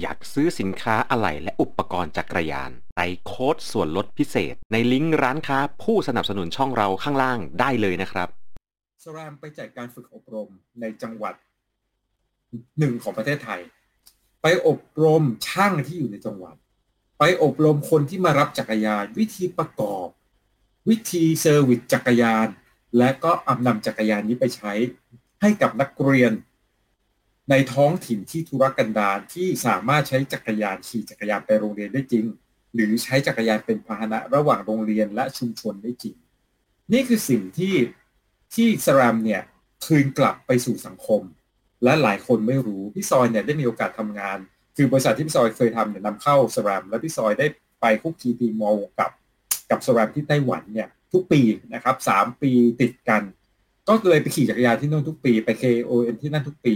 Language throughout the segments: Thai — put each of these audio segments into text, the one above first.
อยากซื้อสินค้าอะไหล่และอุปกรณ์จักรยานใส่โค้ดส่วนลดพิเศษ ในลิงก์ร้านค้าผู้สนับสนุนช่องเราข้างล่างได้เลยนะครับ SRAM ไปจัดการฝึกอบรมในจังหวัดหนึ่งของประเทศไทย ไปอบรมช่างที่อยู่ในจังหวัด ไปอบรมคนที่มารับจักรยาน วิธีประกอบ วิธี service จักรยาน และก็อำนำจักรยานนี้ไปใช้ให้กับนักเรียน ในท้องถิ่นที่ธุรกันดารที่สามารถใช้จักรยานขี่จักรยานไปโรงเรียนได้จริง หรือใช้จักรยานเป็นพาหนะระหว่างโรงเรียนและชุมชนได้จริง นี่คือสิ่งที่ที่สรามเนี่ยคืนกลับไปสู่สังคม และหลายคนไม่รู้พี่ซอยเนี่ยได้มีโอกาสทำงาน คือบริษัทที่พี่ซอยเคยทำเนี่ยนำเข้าสรามและพี่ซอยได้ไปคุกคีตีมอลกับกับสรามที่ไต้หวันเนี่ยทุกปีนะครับสามปีติดกัน ก็เลยไปขี่จักรยานที่นู่นทุกปี ไป KON ที่นั่นทุกปี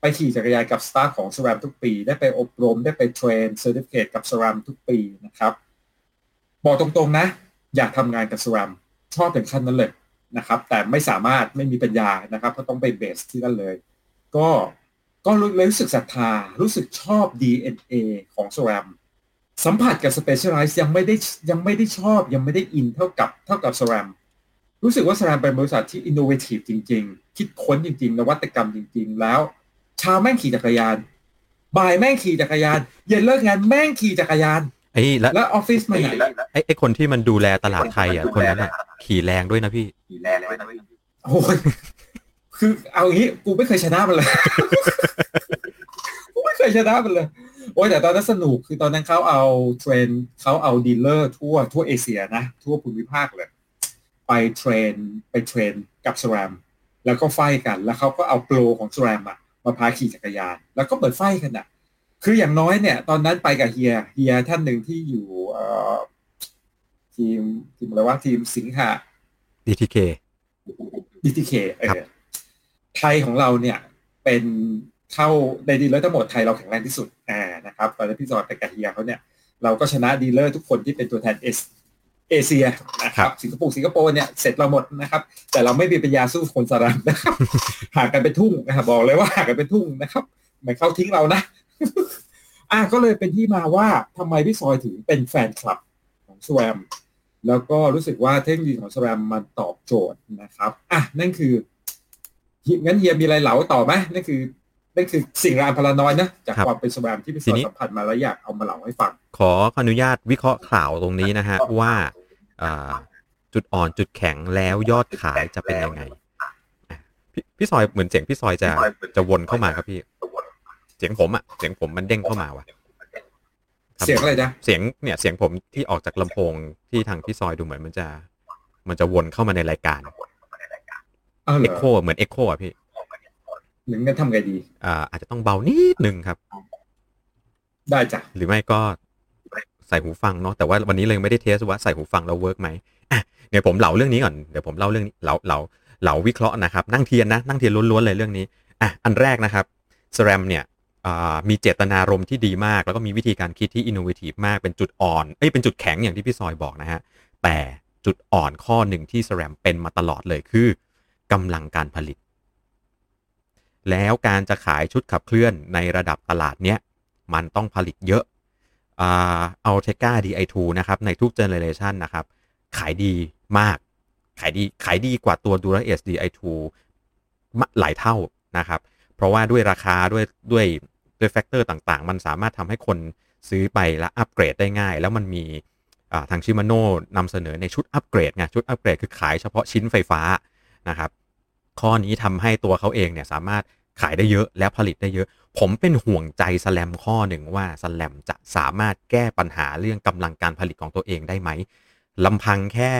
ไปขี่จักรยานกับ staff ของ SRAM ทุกปี ได้ไปอบรมได้ไป train certificate กับ SRAM ทุกปีนะครับ บอกตรงๆนะ อยากทำงานกับ SRAM ชอบถึงขั้นนั้นเลยนะครับ แต่ไม่สามารถไม่มีปัญญานะครับเพราะต้องไป base ที่นั่นเลย ก็ก็เลยรู้สึกศรัทธา รู้สึกชอบ DNA ของ SRAMสัมผัสกับ Specialized ยังไม่ได้ยังไม่ได้ชอบยังไม่ได้อินเท่ากับเท่ากับสรามรู้สึกว่าสรามเป็นบริษัทที่ innovative จริง ๆ คิดค้นจริง ๆ นวัตกรรมจริง ๆ แล้ว เช้าแม่งขี่จักรยาน บ่ายแม่งขี่จักรยาน เย็นเลิกงานแม่งขี่จักรยานไอ้แล้วแล้วออฟฟิศมาไหนไอ้ไอ้คนที่มันดูแลตลาดไทยอะคนนั้นอะขี่แรงด้วยนะพี่โอ้ยคือเอางี้กูไม่เคยชนะมันเลยกูไม่เคยชนะมันเลย โอ้ยแต่ตอนนั้นสนุกคือตอนนั้นเขาเอา train เขาเอา dealer ทั่วทั่วเอเชียนะ ทั่วภูมิภาคเลย ไป train ไป train กับ SRAM แล้วก็ fight กันแล้วเขาก็เอา pro ของ SRAM อะ มาพาขี่จักรยาน แล้วก็เปิด fight กันอะคืออย่างน้อยเนี่ย ตอนนั้นไปกับเฮียเฮียท่านหนึ่งที่อยู่เอ่อทีมทีมอะไรว่าทีมสิงหา DTK DTK เอครับอไทยของเราเนี่ยเป็นเข้าใน dealer ทั้งหมดไทยเราแข็งแรงที่สุดอ่านะครับตอนนั้นพี่จอยไปกับเฮียเขาเนี่ยเราก็ชนะ dealer ทุกคนที่เป็นตัวแทนเอส เอเชียนะครับสิงคโปร์สิงคโปร์เนี่ยเสร็จเราหมดนะครับ แต่เราไม่มีปัญญาสู้คน SRAM นะครับห่างกันเป็นทุ่งนะครับบอกเลยว่าห่างกันเป็นทุ่งนะครับไม่เข้าทิ้งเรานะ อะก็เลยเป็นที่มาว่าทำไมพี่ซอยถึงเป็นแฟนคลับของ SRAM แล้วก็รู้สึกว่าเทคโนโลยีของ SRAM มันตอบโจทย์นะครับอะนั่นคือเฮียงั้นเฮียมีอะไรเหลาต่อไหมนั่นคือ นั่นคือสิ่งรามพลานอยนะ จากครับความเป็นสแวมที่พี่ซทีอยนี้สัมผัสมาแล้วอยากเอามาเล่าให้ฟัง ขออนุญาตวิเคราะห์ข่าวตรงนี้นะฮะ ว่าอ่าจุดอ่อนจุดแข็งแล้วยอดขายจะเป็นยังไงอะพี่พี่ซอยเหมือนเสียงพี่ซอยจะจะวนเข้ามาครับพี่ เสียงผมอะเสียงผมมันเด้งเข้ามาว่ะครับเสียงอะไรนะเสียงเนี่ยเสียงผมที่ออกจากลำโพงที่ทางพี่ซอยดูเหมือนมันจะ มันจะวนเข้ามาในรายการอ้าวเหรเอ echo เหมือน echo อะพี่ หนึ่งงั้นทำไงดีอ่าอาจจะต้องเบานิดนึงครับ ได้จ้ะหรือไม่ก็ใส่หูฟังเนาะแต่ว่าวันนี้เลยไม่ได้ test ว่าใส่หูฟังแล้ว work ไหมอะเดี๋ยวผมเล่าเรื่องนี้ก่อนเดี๋ยวผมเล่าเรื่องนี้เล่าเล่าเล่าวิเคราะห์นะครับ นั่งเทียนนะนั่งเทียนล้วนๆเลยเรื่องนี้อะอันแรกนะครับ SRAM เนี่ยอ่ามีเจตนารมณ์ที่ดีมาก แล้วก็มีวิธีการคิดที่ innovative มากเป็นจุดอ่อนเอ้ยเป็นจุดแข็งอย่างที่พี่ซอยบอกนะฮะแต่จุดอ่อนข้อหนึ่งที่ SRAM เป็นมาตลอดเลยคือกำลังการผลิต แล้วการจะขายชุดขับเคลื่อนในระดับตลาดเนี้ยมันต้องผลิตเยอะอ่าเอาเทก้า DI2 นะครับในทุก generation นะครับ ขายดีมาก ขายดีขายดีกว่าตัว Dura S DI2 มะหลายเท่านะครับ เพราะว่าด้วยราคาด้วยด้วยด้วย factor ต่างๆ มันสามารถทำให้คนซื้อไปและอัปเกรดได้ง่าย แล้วมันมีอ่าทางชิมาโน่นำเสนอในชุดอัปเกรดไงชุดอัปเกรดคือขายเฉพาะชิ้นไฟฟ้านะครับ ข้อนี้ทำให้ตัวเขาเองเนี่ยสามารถขายได้เยอะและผลิตได้เยอะ ผมเป็นห่วงใจสแลมข้อหนึ่งว่าสแลมจะสามารถแก้ปัญหาเรื่องกำลังการผลิตของตัวเองได้ไหมลำพังแค่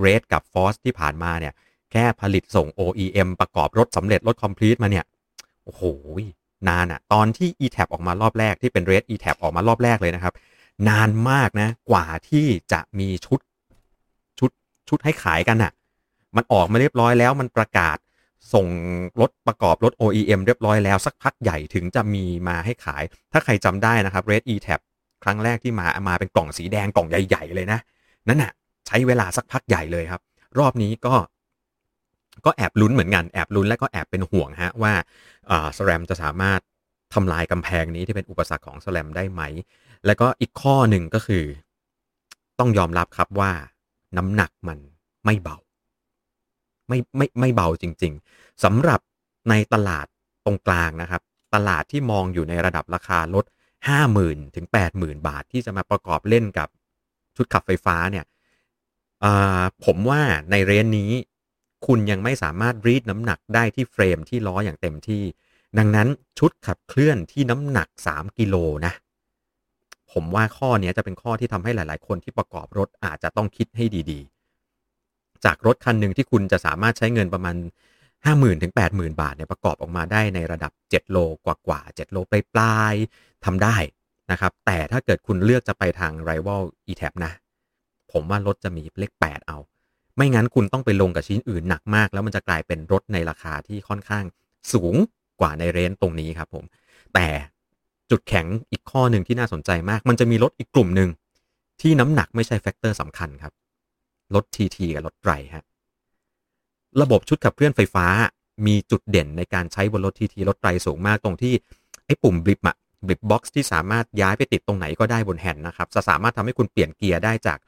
เรดกับฟอสที่ผ่านมาเนี่ย แค่ผลิตส่ง OEM ประกอบรถสำเร็จรถคอมพลีทมาเนี่ย โอ้โห นานอะตอนที่ eTap ออกมารอบแรกที่เป็น Red eTap ออกมารอบแรกเลยนะครับ นานมากนะ กว่าที่จะมีชุดชุดชุดให้ขายกันอะมันออกมาเรียบร้อยแล้วมันประกาศ ส่งรถประกอบรถ OEM เรียบร้อยแล้ว สักพักใหญ่ถึงจะมีมาให้ขาย ถ้าใครจำได้นะครับ Red eTap ครั้งแรกที่มามาเป็นกล่องสีแดงกล่องใหญ่ ๆ เลยนะ นั่นน่ะ ใช้เวลาสักพักใหญ่เลยครับ รอบนี้ก็ ก็แอบลุ้นเหมือนกัน แอบลุ้นและก็แอบเป็นห่วงฮะว่าอ่าสแรมจะสามารถทำลายกำแพงนี้ที่เป็นอุปสรรคของสแลมได้ไหม แล้วก็อีกข้อหนึ่งก็คือ ต้องยอมรับครับว่าน้ำหนักมันไม่เบา ไม่ไม่ไม่เบาจริง ๆสำหรับในตลาดตรงกลางนะครับ ตลาดที่มองอยู่ในระดับราคาลด50,000 ถึง 80,000 บาทที่จะมาประกอบเล่นกับชุดขับไฟฟ้าเนี่ยผมว่าในเรนนี้คุณยังไม่สามารถรีดน้ำหนักได้ที่เฟรมที่ล้ออย่างเต็มที่ ดังนั้นชุดขับเคลื่อนที่น้ำหนัก 3 กิโลนะ ผมว่าข้อนี้จะเป็นข้อที่ทำให้หลาย ๆ คนที่ประกอบรถอาจจะต้องคิดให้ดีๆ จากรถคันหนึ่งที่คุณจะสามารถใช้เงินประมาณ 50,000 ถึง 80,000 บาทเนี่ยประกอบออกมาได้ในระดับ 7 โลกว่าๆ7โลปลายๆทำได้นะครับ แต่ถ้าเกิดคุณเลือกจะไปทาง rival e t a p นะ ผมว่ารถจะมีเลข 8 เอา ไม่งั้นคุณต้องไปลงกับชิ้นอื่นหนักมาก แล้วมันจะกลายเป็นรถในราคาที่ค่อนข้างสูงกว่าในเรนตรงนี้ครับผม แต่จุดแข็งอีกข้อหนึ่งที่น่าสนใจมาก มันจะมีรถอีกกลุ่มหนึ่งที่น้ำหนักไม่ใช่แฟกเตอร์สำคัญครับ รถ TT กับรถไตรฮะระบบชุดขับเคลื่อนไฟฟ้ามีจุดเด่นในการใช้บนรถ TT รถไตรสูงมากตรงที่ไอ้ปุ่ม blip อะ blip box ที่สามารถย้ายไปติดตรงไหนก็ได้บนแฮนด์นะครับจะสามารถทำให้คุณเปลี่ยนเกียร์ได้จาก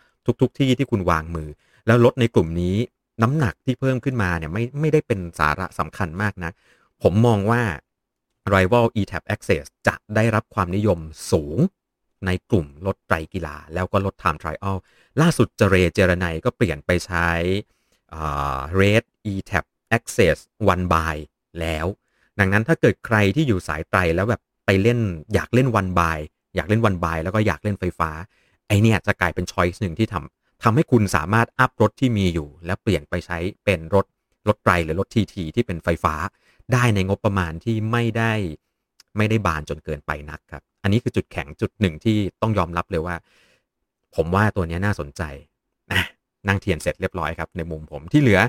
ทุกๆที่ที่คุณวางมือ แล้วรถในกลุ่มนี้น้ำหนักที่เพิ่มขึ้นมาเนี่ยไม่ไม่ได้เป็นสาระสำคัญมากนะผมมองว่า Rival eTap AXS จะได้รับความนิยมสูง ในกลุ่มรถไตรกีฬา แล้วก็รถ Time Trial ล่าสุดเจเรเจรไนก็เปลี่ยนไปใช้ Red eTap Access One by แล้ว ดังนั้นถ้าเกิดใครที่อยู่สายไตรแล้วแบบไปเล่นอยากเล่นวันบายอยากเล่นวันบายแล้วก็อยากเล่นไฟฟ้า ไอเนี่ยจะกลายเป็นช้อยส์หนึ่งที่ทำทำให้คุณสามารถอัพรถที่มีอยู่ แล้วเปลี่ยนไปใช้เป็นรถรถไตรหรือรถทีทีที่เป็นไฟฟ้า ได้ในงบประมาณที่ไม่ได้ไม่ได้บานจนเกินไปนักครับ อันนี้คือจุดแข็งจุดหนึ่งที่ต้องยอมรับเลยว่า ผมว่าตัวนี้น่าสนใจนะนั่งเทียนเสร็จเรียบร้อยครับ ในมุมผมที่เหลือ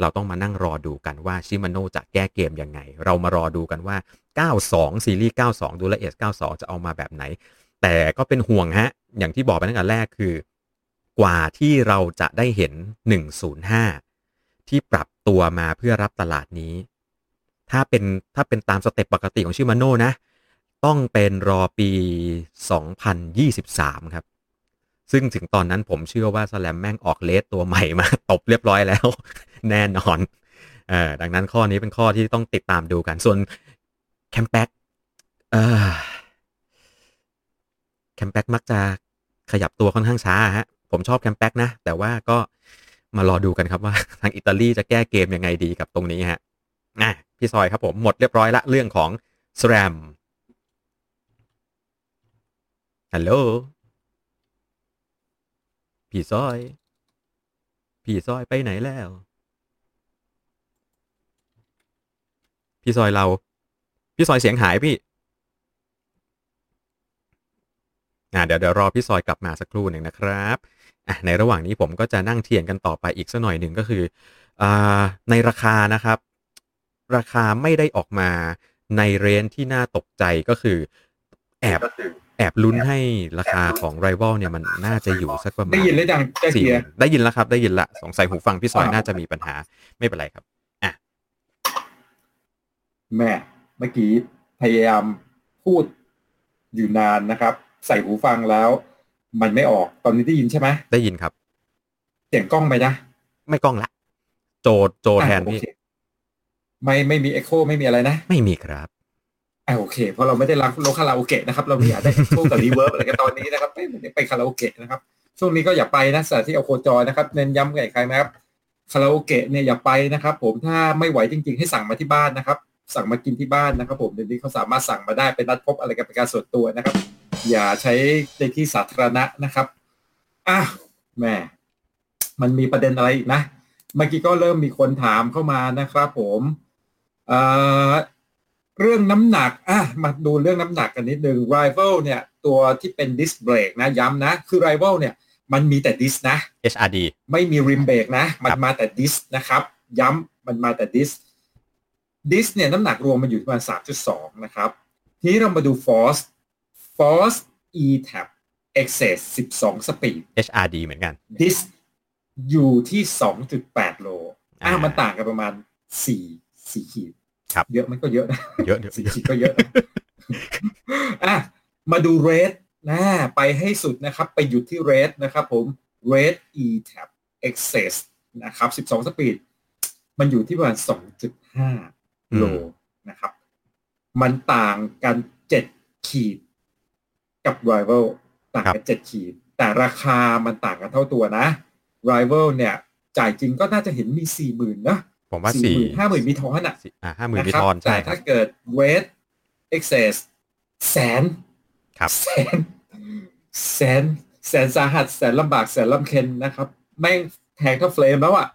เราต้องมานั่งรอดูกันว่าชิมาโนจะแก้เกมยังไง เรามารอดูกันว่า 92 ซีรีส์ 92 ดูแลเอส92 จะเอามาแบบไหน แต่ก็เป็นห่วงฮะ อย่างที่บอกไปตั้งแต่แรกคือ กว่าที่เราจะได้เห็น 105 ที่ปรับตัวมาเพื่อรับตลาดนี้ ถ้าเป็นถ้าเป็นตามสเต็ปปกติของชิมาโน่นะ ต้องเป็นรอปี 2023 ครับ ซึ่งถึงตอนนั้นผมเชื่อว่า SRAM แม่งออก Red ตัวใหม่มา ตบเรียบร้อยแล้ว แน่นอนเออดังนั้นข้อนี้เป็นข้อที่ต้องติดตามดูกัน ส่วน Campag เออ Campag มักจะขยับตัวค่อนข้างช้าฮะ ผมชอบ Campag นะ แต่ว่าก็มารอดูกันครับว่า ทางอิตาลีจะแก้เกมยังไงดีกับตรงนี้ฮะอะพี่ซอยครับผมหมดเรียบร้อยละเรื่องของสแรม ฮัลโหลพี่ซอยพี่ซอยไปไหนแล้ว พี่ซอยเรา พี่ซอยเสียงหายพี่ อ่าเดี๋ยวเดี๋ยวรอพี่ซอยกลับมาสักครู่หนึ่งนะครับอะในระหว่างนี้ผมก็จะนั่งเทียนกันต่อไปอีกสักหน่อยหนึ่งก็คืออ่าในราคานะครับ ราคาไม่ได้ออกมาในเรนที่น่าตกใจก็คือแอบ แอบลุ้นให้ราคาของไรว a ลเนี่ยมันน่าจะอยู่สักประมาณได้ยินเลยดังได้ยินได้ยินแล้วครับ ได้ยินละสงสัยหูฟังพี่ซอยน่าจะมีปัญหาไม่เป็นไรครับอะแม่เมื่อกี้พยายามพูดอยู่นานนะครับ ใส่หูฟังแล้ว มันไม่ออกตอนนี้ได้ยินใช่ไหมได้ยินครับ เสียงกล้องไหมนะ ไม่กล้องละ โจโจแทนพี่ไม่ไม่มีเอ็กโคไม่มีอะไรนะ ไม่มีครับอ่า โอเคเพราะเราไม่ได้รักโลคาราโอเกะนะครับ เราไม่อยากได้พวกกับ reverb อะไรกันตอนนี้นะครับไม่ไปคาราโอเกะนะครับ ช่วงนี้ก็อย่าไปนะสถานที่เอาโคจรนะครับเน้นย้ำกับใครนะครับคาราโอเกะเนี่ยอย่าไปนะครับ ผมถ้าไม่ไหวจริง ๆ ให้สั่งมาที่บ้านนะครับ สั่งมากินที่บ้านนะครับ ผมเดี๋ยวนี้เขาสามารถสั่งมาได้เป็นนัดพบอะไรกันเป็นการส่วนตัวนะครับ อย่าใช้ในที่สาธารณะนะครับอะแม่มันมีประเด็นอะไรอีกนะเมื่อกี้ก็เริ่มมีคนถามเข้ามานะครับ ผมเอ่อ เรื่องน้ำหนักอะมาดูเรื่องน้ำหนักกันนิดนึง rival เนี่ย ตัวที่เป็นดิสเบรกนะ ย้ำนะ คือ rival เนี่ย มันมีแต่ดิสนะ HRD ไม่มีริมเบรกนะ มันมาแต่ดิสนะครับ ย้ำมันมาแต่ดิสดิสเนี่ย น้ำหนักรวมมันอยู่ประมาณ 3.2 นะครับ ทีนี้เรามาดู force force e tab excess 12 speed HRD เหมือนกันดิสอยู่ที่ 2.8 โลอะมันต่างกันประมาณ 4 4ขีด ครับเยอะมันก็เยอะนะเยอะสี่ขีดก็เยอะอะมาดูเรทนะไปให้สุดนะครับ ไปหยุดที่เรทนะครับผมเรท e tab access นะครับ 12 สปีด มันอยู่ที่ประมาณ 2.5 โลนะครับ มันต่างกัน 7 ขีด กับ rival ต่างกัน 7 ขีด แต่ราคามันต่างกันเท่าตัวนะ rival เนี่ย จ่ายจริงก็น่าจะเห็นมี 40,000นะ ผมว่าสี่ห้าหมื่นมีทอนอะสี่อ่าห้าหมื่นมีนะครับทอนแต่ใช่ครัถ้าบเกิด rate excess แสนครับแสนแสนแสนสาหัสแสนลำบากแสนลำเค็นนะครับ แม่งแพงเท่าเฟรมแล้วอะ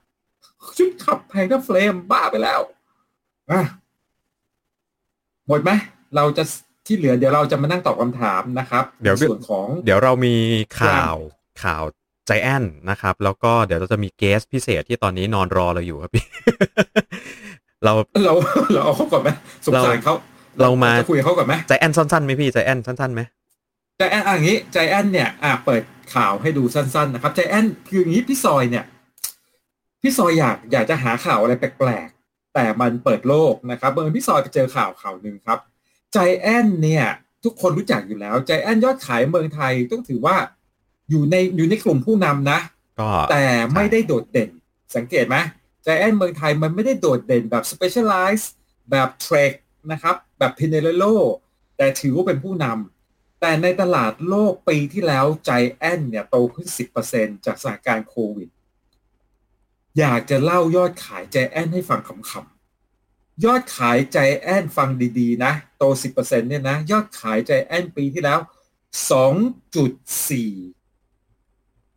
ชุดขับแพงเท่าเฟรมบ้าไปแล้วอะหมดไหมเราจะที่เหลือเดี๋ยวเราจะมานั่งตอบคำถามนะครับ เดี๋ยวในส่วนของ เดี๋ยวเรามีข่าวข่าวใจแอนนะครับ แล้วก็เดี๋ยวเราจะมีเกสพิเศษที่ตอนนี้นอนรอเราอยู่ครับพี่ เราเราเราเอาเขาก่อนไหมสงสารเขาเรามาจะคุยกับเขาก่อนไหมใจแอนสั้นๆไหมพี่ใจแอนสั้นๆไหมใจแอนอะอย่างนี้ใจแอนเนี่ยอะเปิดข่าวให้ดูสั้นๆนะครับใจแอนคืออย่างนี้พี่ซอยเนี่ย พี่ซอยอยากอยากจะหาข่าวอะไรแปลกๆแต่มันเปิดโลกนะครับเมื่อญพี่ซอยไปเจอข่าวข่าวหนึ่งครับใจแอนเนี่ย ทุกคนรู้จักอยู่แล้วใจแอนยอดขายเมืองไทยต้องถือว่า อยู่ในอยู่ในกลุ่มผู้นำนะก็แต่ไม่ได้โดดเด่น สังเกตไหมใจแอนเมืองไทยมันไม่ได้โดดเด่นแบบ specialize แบบเทรคนะครับ แบบ p i n e r o แต่ถือว่าเป็นผู้นำแต่ในตลาดโลกปีที่แล้วใจแอนเนี่ยโตขึ้น 10%จากสถานการณ์โควิด อยากจะเล่ายอดขายใจแอนให้ฟังขำๆ ยอดขายใจแอนฟังดีๆ นะ โต 10%เนี่ยนะ ยอดขายใจแอนปีที่แล้ว 2.4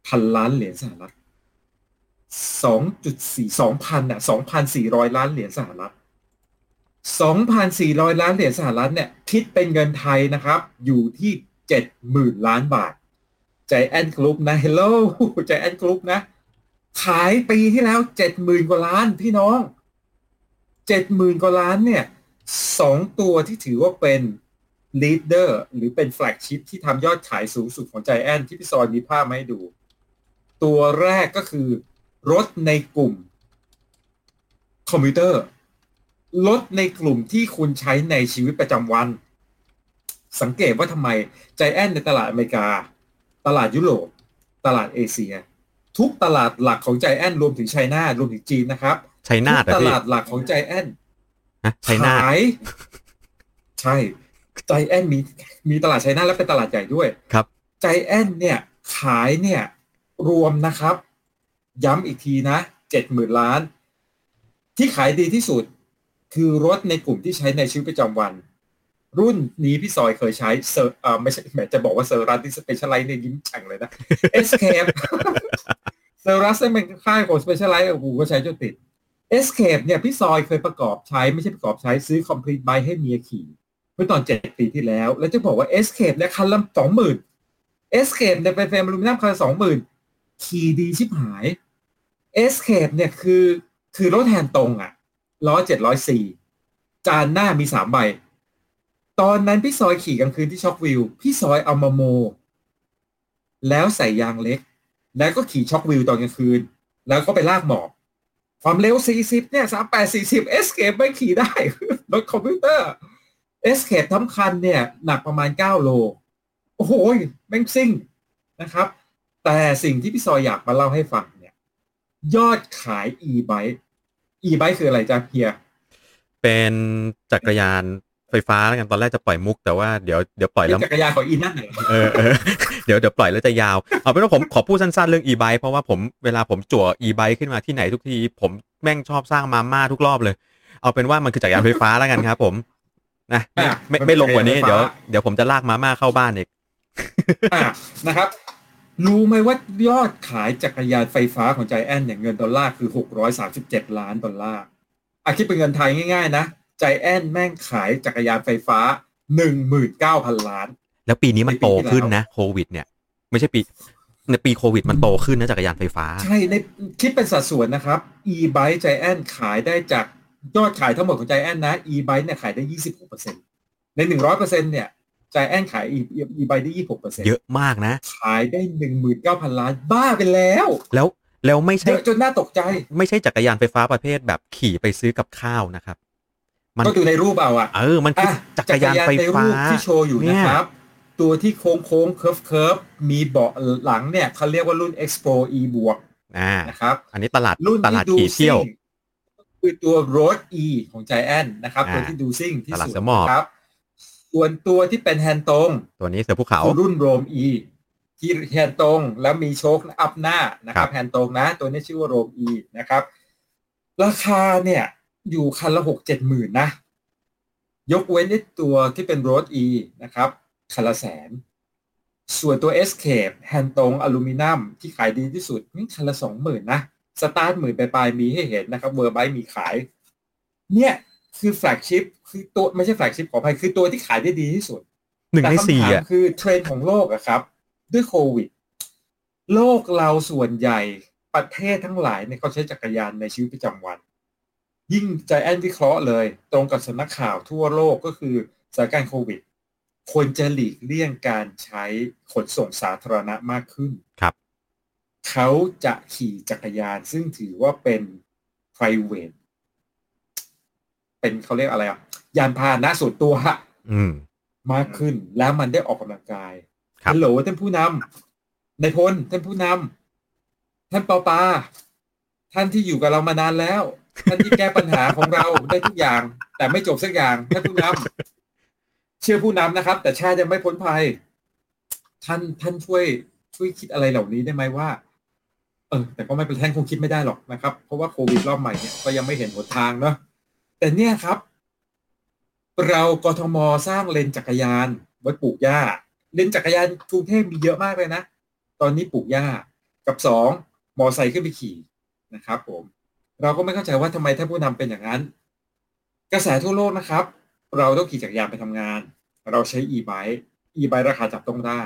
พันล้านเหรียญสหรัฐ2.4 2,000น่ะ2,400ล้านเหรียญสหรัฐ2,400ล้านเหรียญสหรัฐเนี่ยคิดเป็นเงินไทยนะครับ อยู่ที่70,000ล้านบาท Giant Group นะ hello Giant Group นะ ขายปีที่แล้ว70,000กว่าล้านพี่น้อง70,000กว่าล้านเนี่ยสองตัวที่ถือว่าเป็น leader หรือเป็น flagship ที่ทำยอดขายสูงสุดของใจแอนที่พี่ซอยมีภาพมาให้ดู ตัวแรกก็คือ รถในกลุ่มคอมพิวเตอร์ รถในกลุ่มที่คุณใช้ในชีวิตประจำวัน สังเกตว่าทำไมใจแอนในตลาดอเมริกา ตลาดยุโรป ตลาดเอเชีย ทุกตลาดหลักของใจแอนรวมถึงไชน่ารวมถึงจีนนะครับชัยนาททุกอะตพี่ลาดหลักของใจแอนฮะชัยนาทขายใช่ใจแอนมีมีตลาด China และเป็นตลาดใหญ่ด้วยครับใจแอนเนี่ยขายเนี่ย รวมนะครับ ย้ำอีกทีนะเจ็ดหมื่นล้าน ที่ขายดีที่สุดคือรถในกลุ่มที่ใช้ในชีวิตประจำวัน รุ่นนี้พี่ซอยเคยใช้เซอร์อ่อไม่ใช่แหมจะบอกว่า Sirrus ที่ Specialized ในยิ้มแฉ่งเลยนะ Escape Sirrus เป็นค่ายของ Specialized โอ้โหก็ใช้จนติด Escape เนี่ยพี่ซอยเคยประกอบใช้ไม่ใช่ประกอบใช้ซื้อ Complete Bike ให้เมียขี่เมื่อตอนเจ็ดปีที่แล้ว แล้วจะบอกว่า Escape เนี่ยคันละสองหมื่น Escape เนี่ยเป็นเฟรมอลูมิเนียมคันละสองหมื่น ขี่ดีชิบหาย Escape เนี่ยคือคือรถแฮนตรงอะล้อเจ็ดร้อยสี่จานหน้ามีสามใบ ตอนนั้นพี่ซอยขี่กลางคืนที่ช็อกวิว พี่ซอยเอามาโม แล้วใส่ยางเล็ก แล้วก็ขี่ช็อกวิวตอนกลางคืน แล้วก็ไปลากหมอบความเร็ว 40 เนี่ย 38 40 Escape ไม่ขี่ได้ รถคอมพิวเตอร์ Escape ทั้งคันเนี่ย หนักประมาณ 9 โล โอ้โหแม่งซิ่งนะครับ แต่สิ่งที่พี่ซอยอยากมาเล่าให้ฟังเนี่ย ยอดขาย e-bike e-bike คืออะไรจ๊ะเพีย เป็นจักรยานไฟฟ้าแล้วกันตอนแรกจะปล่อยมุกแต่ว่าเดี๋ยวเดี๋ยวปล่อยเป็แล้วนจักรยานของอีนั่นเหรอเออเออเดี๋ยวเดี๋ยวปล่อยแล้วจะยาว เอาเป็นว่าผมขอพูดสั้นๆเรื่อง e-bike เพราะว่าผมเวลาผมจั่ว e-bike ขึ้นมาที่ไหนทุกที ผมแม่งชอบสร้างมาม่าทุกรอบเลย เอาเป็นว่ามันคือจักรยานไฟฟ้าแล้วกันครับ ผมนะไม่ไม่ไม่ลงกว่านี้เดี๋ยวเดี๋ยวผมจะลากมาม่าเข้าบ้านอีกอะนะครับ รู้ไหมว่ายอดขายจักรยานไฟฟ้าของใจแอนเนี่ยเงินดอลลาร์คือ 637 ล้านดอลลาร์อะคิดเป็นเงินไทยง่ายๆ นะใจแอนแม่งขายจักรยานไฟฟ้า 19,000 ล้าน แล้วปีนี้มันโตขึ้นในปีที่แล้วนะโควิด เนี่ย ไม่ใช่ปีในปีโควิดมันโตขึ้นนะจักรยานไฟฟ้า ใช่ในคิดเป็นสัดส่วนนะครับ e-bike ใจแอนขายได้จากยอดขายทั้งหมดของใจแอนนะ e-bike เนี่ยขายได้ 26%ใน 100%เนี่ยใจแอนขาย e- e-bike ได้26%เยอะมากนะ ขายได้19,000ล้านบ้าไปแล้ว แล้วแล้วไม่เยใช่อะจนน่าตกใจ ไม่ใช่จักรยานไฟฟ้าประเภทแบบขี่ไปซื้อกับข้าวนะครับ มันก็ดูในรูปเอาอะเออ มันคืออะจักรยานไฟในฟ้ารูปที่โชว์อยู่เนี่ยนะครับ ตัวที่โค้งโค้ง curve curve มีเบาะหลังเนี่ยเขาเรียกว่ารุ่น Explore E บวกอ่านะครับ อันนี้ตลาดรุ่นตลาดที่ดูขี่เที่ยวซิ่งคือตัว Road E ของ Giant นะครับอ่าตัวที่ดูซิ่งที่ตลาดสุดเสือหมอบนะครับ ส่วนตัวที่เป็นแฮนด์ตรงตัวนี้เสือภูเขาคือรุ่นโรม E ที่แฮนด์ตรงแล้วมีโชคอัพหน้านะครัครับบแฮนด์ตรงนะ ตัวนี้ชื่อว่าโรม E นะครับ ราคาเนี่ย อยู่คันละหกเจ็ดหมื่นนะ ยกเว้นไอ้ตัวที่เป็น Road E นะครับคันละแสน ส่วนตัว Escape แฮนด์ตรงอลูมิเนียมที่ขายดีที่สุดนี่คันละสองหมื่นนะสตาร์ทหมื่นปลายๆมีให้เห็นนะครับ World Bike มีขาย เนี่ย คือ flagship คือตัวไม่ใช่ flagship ขออภัยคือตัวที่ขายได้ดีที่สุดหนึ่งในแต่สี่คำถามอะคือเทรนด์ของโลกอะครับ ด้วยโควิด โลกเราส่วนใหญ่ประเทศทั้งหลายเนี่ยเขาใช้จักรยานในชีวิตประจำวัน ยิ่งใจแอนวิเคราะห์เลย ตรงกับสำนักข่าวทั่วโลกก็คือสถานการณ์โควิดควรจะหลีกเลี่ยงการใช้ขนส่งสาธารณะมากขึ้นครับ เขาจะขี่จักรยานซึ่งถือว่าเป็น private เป็นเขาเรียกอะไรอะยานพาหนะส่วนตัวอืมมากขึ้นแล้วมันได้ออกกำลังกายครับฮัลโหลท่านผู้นำในายพลท่านผู้นำท่านปอปาท่านที่อยู่กับเรามานานแล้ว ท่านที่แก้ปัญหาของเราได้ทุกอย่าง แต่ไม่จบสักอย่างท่านผู้นำเชื่อผู้นำนะครับ แต่ชาติยังไม่พ้นภัย ท่านท่านช่วยช่วยคิดอะไรเหล่านี้ได้ไหมว่า เออ แต่ก็ไม่เป็นไรท่านคงคิดไม่ได้หรอกนะครับ เพราะว่าโควิดรอบใหม่เนี่ยก็ยังไม่เห็นหนทางเนาะ แต่เนี่ยครับ เรากทมสร้างเลนจักรยานไว้ปลูกหญ้า เลนจักรยานกรุงเทพมีเยอะมากเลยนะ ตอนนี้ปลูกหญ้ากับสองมอไซค์ขึ้นไปขี่นะครับ ผม เราก็ไม่เข้าใจว่าทำไมท่านผู้นำเป็นอย่างนั้น กระแสทั่วโลกนะครับ เราต้องขี่จักรยานไปทำงาน เราใช้ e-bike e-bike ราคาจับต้องได้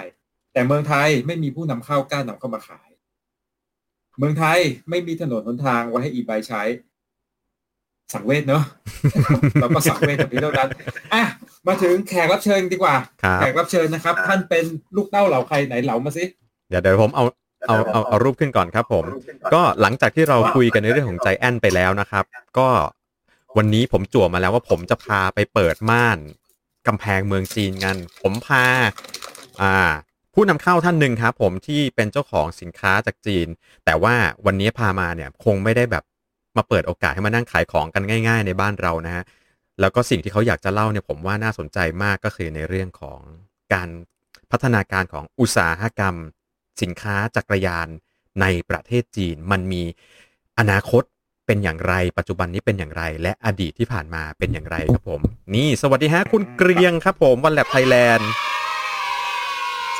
แต่เมืองไทยไม่มีผู้นำเข้ากล้านำเข้ามาขาย เมืองไทยไม่มีถนนหนทางไว้ให้ e-bike ใช้ สังเวชเนอะเราก็สังเวชแบบนี้เท่านั้นอะมาถึงแขกรับเชิญดีกว่าครับแขกรับเชิญนะครับ ท่านเป็นลูกเต้าเหล่าใครไหนเหล่ามาสิเดี๋ยวเดี๋ยวผมเอาเอาเอาเอารูปขึ้นก่อนครับผม ก็หลังจากที่เราคุยกันในเรื่องของใจแอนไปแล้วนะครับ ก็วันนี้ผมจั่วมาแล้วว่าผมจะพาไปเปิดม่านกำแพงเมืองจีนกัน ผมพาอ่าผู้นำเข้าท่านหนึ่งครับผมที่เป็นเจ้าของสินค้าจากจีน แต่ว่าวันนี้พามาเนี่ยคงไม่ได้แบบ มาเปิดโอกาสให้มานั่งขายของกันง่าย ๆ ในบ้านเรานะฮะแล้วก็สิ่งที่เขาอยากจะเล่าเนี่ยผมว่าน่าสนใจมากก็คือในเรื่องของการพัฒนาการของอุตสาหกรรม สินค้าจักรยานในประเทศจีน มันมีอนาคตเป็นอย่างไร ปัจจุบันนี้เป็นอย่างไร และอดีตที่ผ่านมาเป็นอย่างไรครับผม นี่สวัสดีฮะคุณเกรียงครับผมวันแลบไทยแลนด์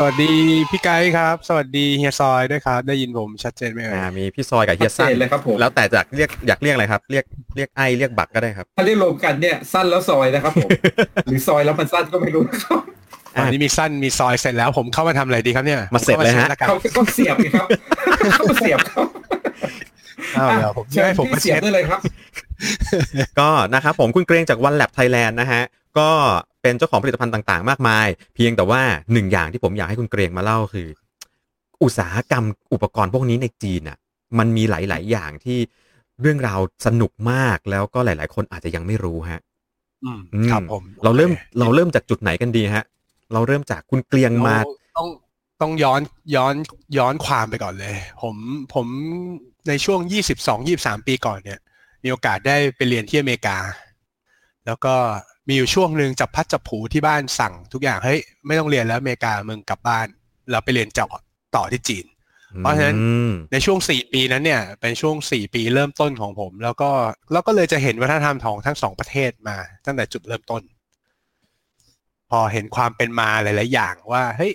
สวัสดีพี่ไกด์ครับ สวัสดีเฮียซอยด้วยครับ ได้ยินผมชัดเจนไหมเอ่ยอ่ามีพี่ซอยกับเฮียชัสั้ดนเจนเลยครับผม แล้วแต่จากเรียกอยากเรียกอะไรครับ เรียกเรียกไอเรียกบักก็ได้ครับ ถ้าเรียกรวมกันเนี่ยสั้นแล้วซอยนะครับผม หรือซอยแล้วมันสั้นก็ไม่รู้นะครับตอนนี้มีสั้นมีซอยเสร็จแล้วผมเข้ามาทำอะไรดีครับเนี่ยมาเสร็จเลยฮะผมข้ามาช็ดแวกันเขาก็เสียบไงครับเขาเสียบเขาอ้าวเดี๋ยวผมเชิญให้ผมพี่มาเสียบเช็ดได้เลยครับ ก็นะครับผมคุณเกรียงจากวันแลบไทยแลนด์นะฮะ ก็เป็นเจ้าของผลิตภัณฑ์ต่าง ๆ มากมาย เพียงแต่ว่าหนึ่งอย่างที่ผมอยากให้คุณเกรียงมาเล่าคือ อุตสาหกรรมอุปกรณ์พวกนี้ในจีนอะ มันมีหลาย ๆ อย่างที่เรื่องราวสนุกมากแล้วก็หลาย ๆ คนอาจจะยังไม่รู้ฮะอืมอืมครับผม เราเริ่มโอคเราเริ่มจากจุดไหนกันดีฮะ เราเริ่มจากคุณเกรียงมาต้องต้องต้องย้อนย้อนย้อนความไปก่อนเลย ผมผมในช่วงยี่สิบสองยี่สามปีก่อนเนี่ย มีโอกาสได้ไปเรียนที่อเมริกา แล้วก็มีอยู่ช่วงหนึ่งจับพัดจับผูที่บ้านสั่งทุกอย่างเฮ้ยไม่ต้องเรียนแล้วอเมริกามึงกลับบ้านเราไปเรียนเจาะต่อที่จีน เพราะฉะนั้นอืมในช่วงสี่ปีนั้นเนี่ยเป็นช่วงสี่ปีเริ่มต้นของผม แล้วก็แล้วก็เลยจะเห็นวัฒนธรรมของทั้งสองประเทศมา ตั้งแต่จุดเริ่มต้น พอเห็นความเป็นมาหลาย ๆ อย่างว่าเฮ้ย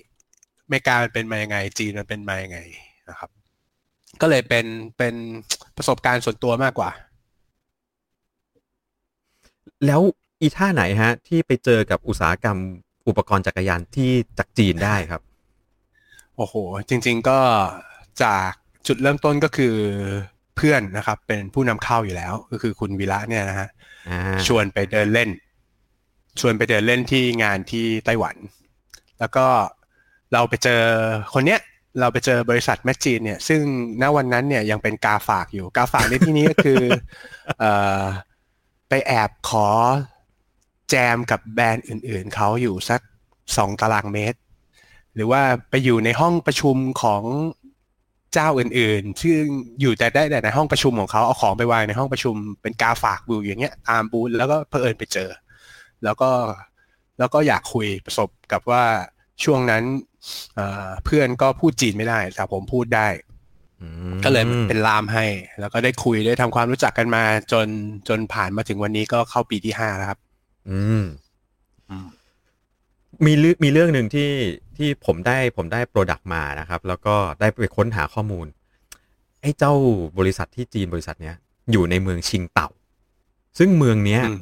อเมริกามันเป็นมายังไง จีนมันเป็นมายังไงนะครับ ก็เลยเป็นเป็นประสบการณ์ส่วนตัวมากกว่า แล้วอีท่าไหนฮะ ที่ไปเจอกับอุตสาหกรรมอุปกรณ์จักรยานที่จากจีนได้ครับ โอ้โห จริง ๆก็จากจุดเริ่มต้นก็คือเพื่อนนะครับ เป็นผู้นำเข้าอยู่แล้ว ก็คือคุณวีระเนี่ยนะฮะอ่าชวนไปเดินเล่น ชวนไปเดินเล่นที่งานที่ไต้หวัน แล้วก็เราไปเจอคนเนี้ยเราไปเจอบริษัทแมชจีนเนี่ย ซึ่งณวันนั้นเนี่ยยังเป็นกาฝากอยู่ กาฝากในที่นี้ก็คือเอ่อ ไปแอบขอแจมกับแบรนด์อื่นๆ เขาอยู่สักสองตารางเมตร หรือว่าไปอยู่ในห้องประชุมของเจ้าอื่นๆ ซึ่งอยู่แต่ได้แต่ในห้องประชุมของเขาเอาของไปวางในห้องประชุมเป็นกาฝากบูอย่างเงี้ยตามบูธแล้วก็เพอเอิญไปเจอ แล้วก็แล้วก็อยากคุยประสบกับว่าช่วงนั้นเเพื่อนก็พูดจีนไม่ได้แต่ผมพูดได้ ก็เลยเป็นล่ามให้ แล้วก็ได้คุยได้ทำความรู้จักกันมา จนจนผ่านมาถึงวันนี้ก็เข้าปีที่ห้าแล้วครับ อืมมีเรื่องมีเรื่องหนึ่งที่ที่ผมได้ผมได้โปรดักต์มานะครับ แล้วก็ได้ไปค้นหาข้อมูลไอ้เจ้าบริษัทที่จีนบริษัทเนี้ยอยู่ในเมืองชิงเต่า ซึ่งเมืองเนี้ยอืม